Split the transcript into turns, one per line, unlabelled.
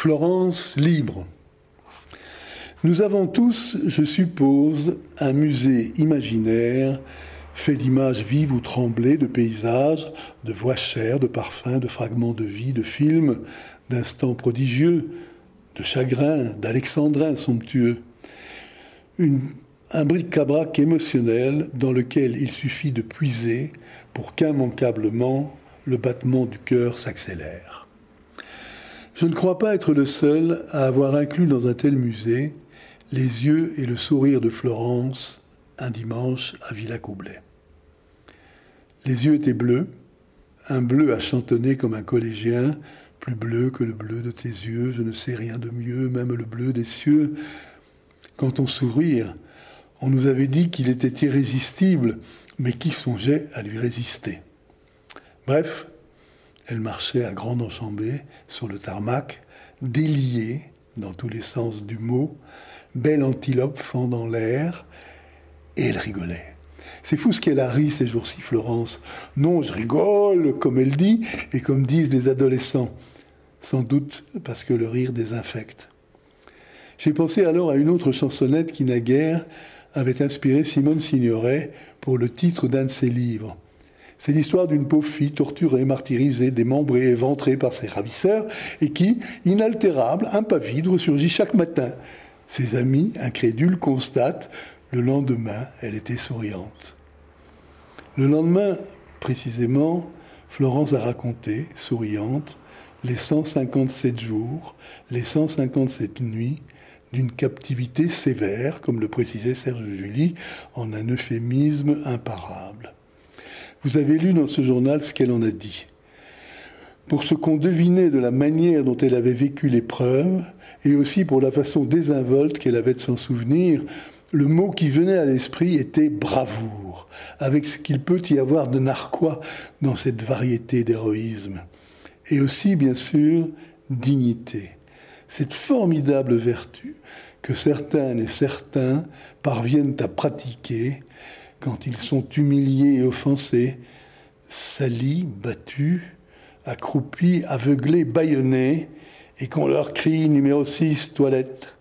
Florence libre. Nous avons tous, je suppose, un musée imaginaire fait d'images vives ou tremblées, de paysages, de voix chères, de parfums, de fragments de vie, de films, d'instants prodigieux, de chagrins, d'alexandrins somptueux. un bric-à-brac émotionnel dans lequel il suffit de puiser pour qu'immanquablement le battement du cœur s'accélère. Je ne crois pas être le seul à avoir inclus dans un tel musée les yeux et le sourire de Florence un dimanche à Villacoublay. Les yeux étaient bleus, un bleu à chantonner comme un collégien, plus bleu que le bleu de tes yeux, je ne sais rien de mieux, même le bleu des cieux. Quand on sourit, on nous avait dit qu'il était irrésistible, mais qui songeait à lui résister? Bref, elle marchait à grande enjambée sur le tarmac, déliée dans tous les sens du mot, belle antilope fendant l'air, et elle rigolait. C'est fou ce qu'elle a ri ces jours-ci, Florence. Non, je rigole, comme elle dit, et comme disent les adolescents. Sans doute parce que le rire désinfecte. J'ai pensé alors à une autre chansonnette qui, naguère, avait inspiré Simone Signoret pour le titre d'un de ses livres. C'est l'histoire d'une pauvre fille torturée, martyrisée, démembrée, éventrée par ses ravisseurs, et qui, inaltérable, impavide, ressurgit chaque matin. Ses amis, incrédules, constatent le lendemain, elle était souriante. Le lendemain, précisément, Florence a raconté, souriante, les 157 jours, les 157 nuits d'une captivité sévère, comme le précisait Serge Julie, en un euphémisme imparable. Vous avez lu dans ce journal ce qu'elle en a dit. Pour ce qu'on devinait de la manière dont elle avait vécu l'épreuve, et aussi pour la façon désinvolte qu'elle avait de s'en souvenir, le mot qui venait à l'esprit était bravoure, avec ce qu'il peut y avoir de narquois dans cette variété d'héroïsme. Et aussi, bien sûr, dignité, cette formidable vertu que certaines et certains parviennent à pratiquer quand ils sont humiliés et offensés, salis, battus, accroupis, aveuglés, bâillonnés, et qu'on leur crie numéro 6, toilette.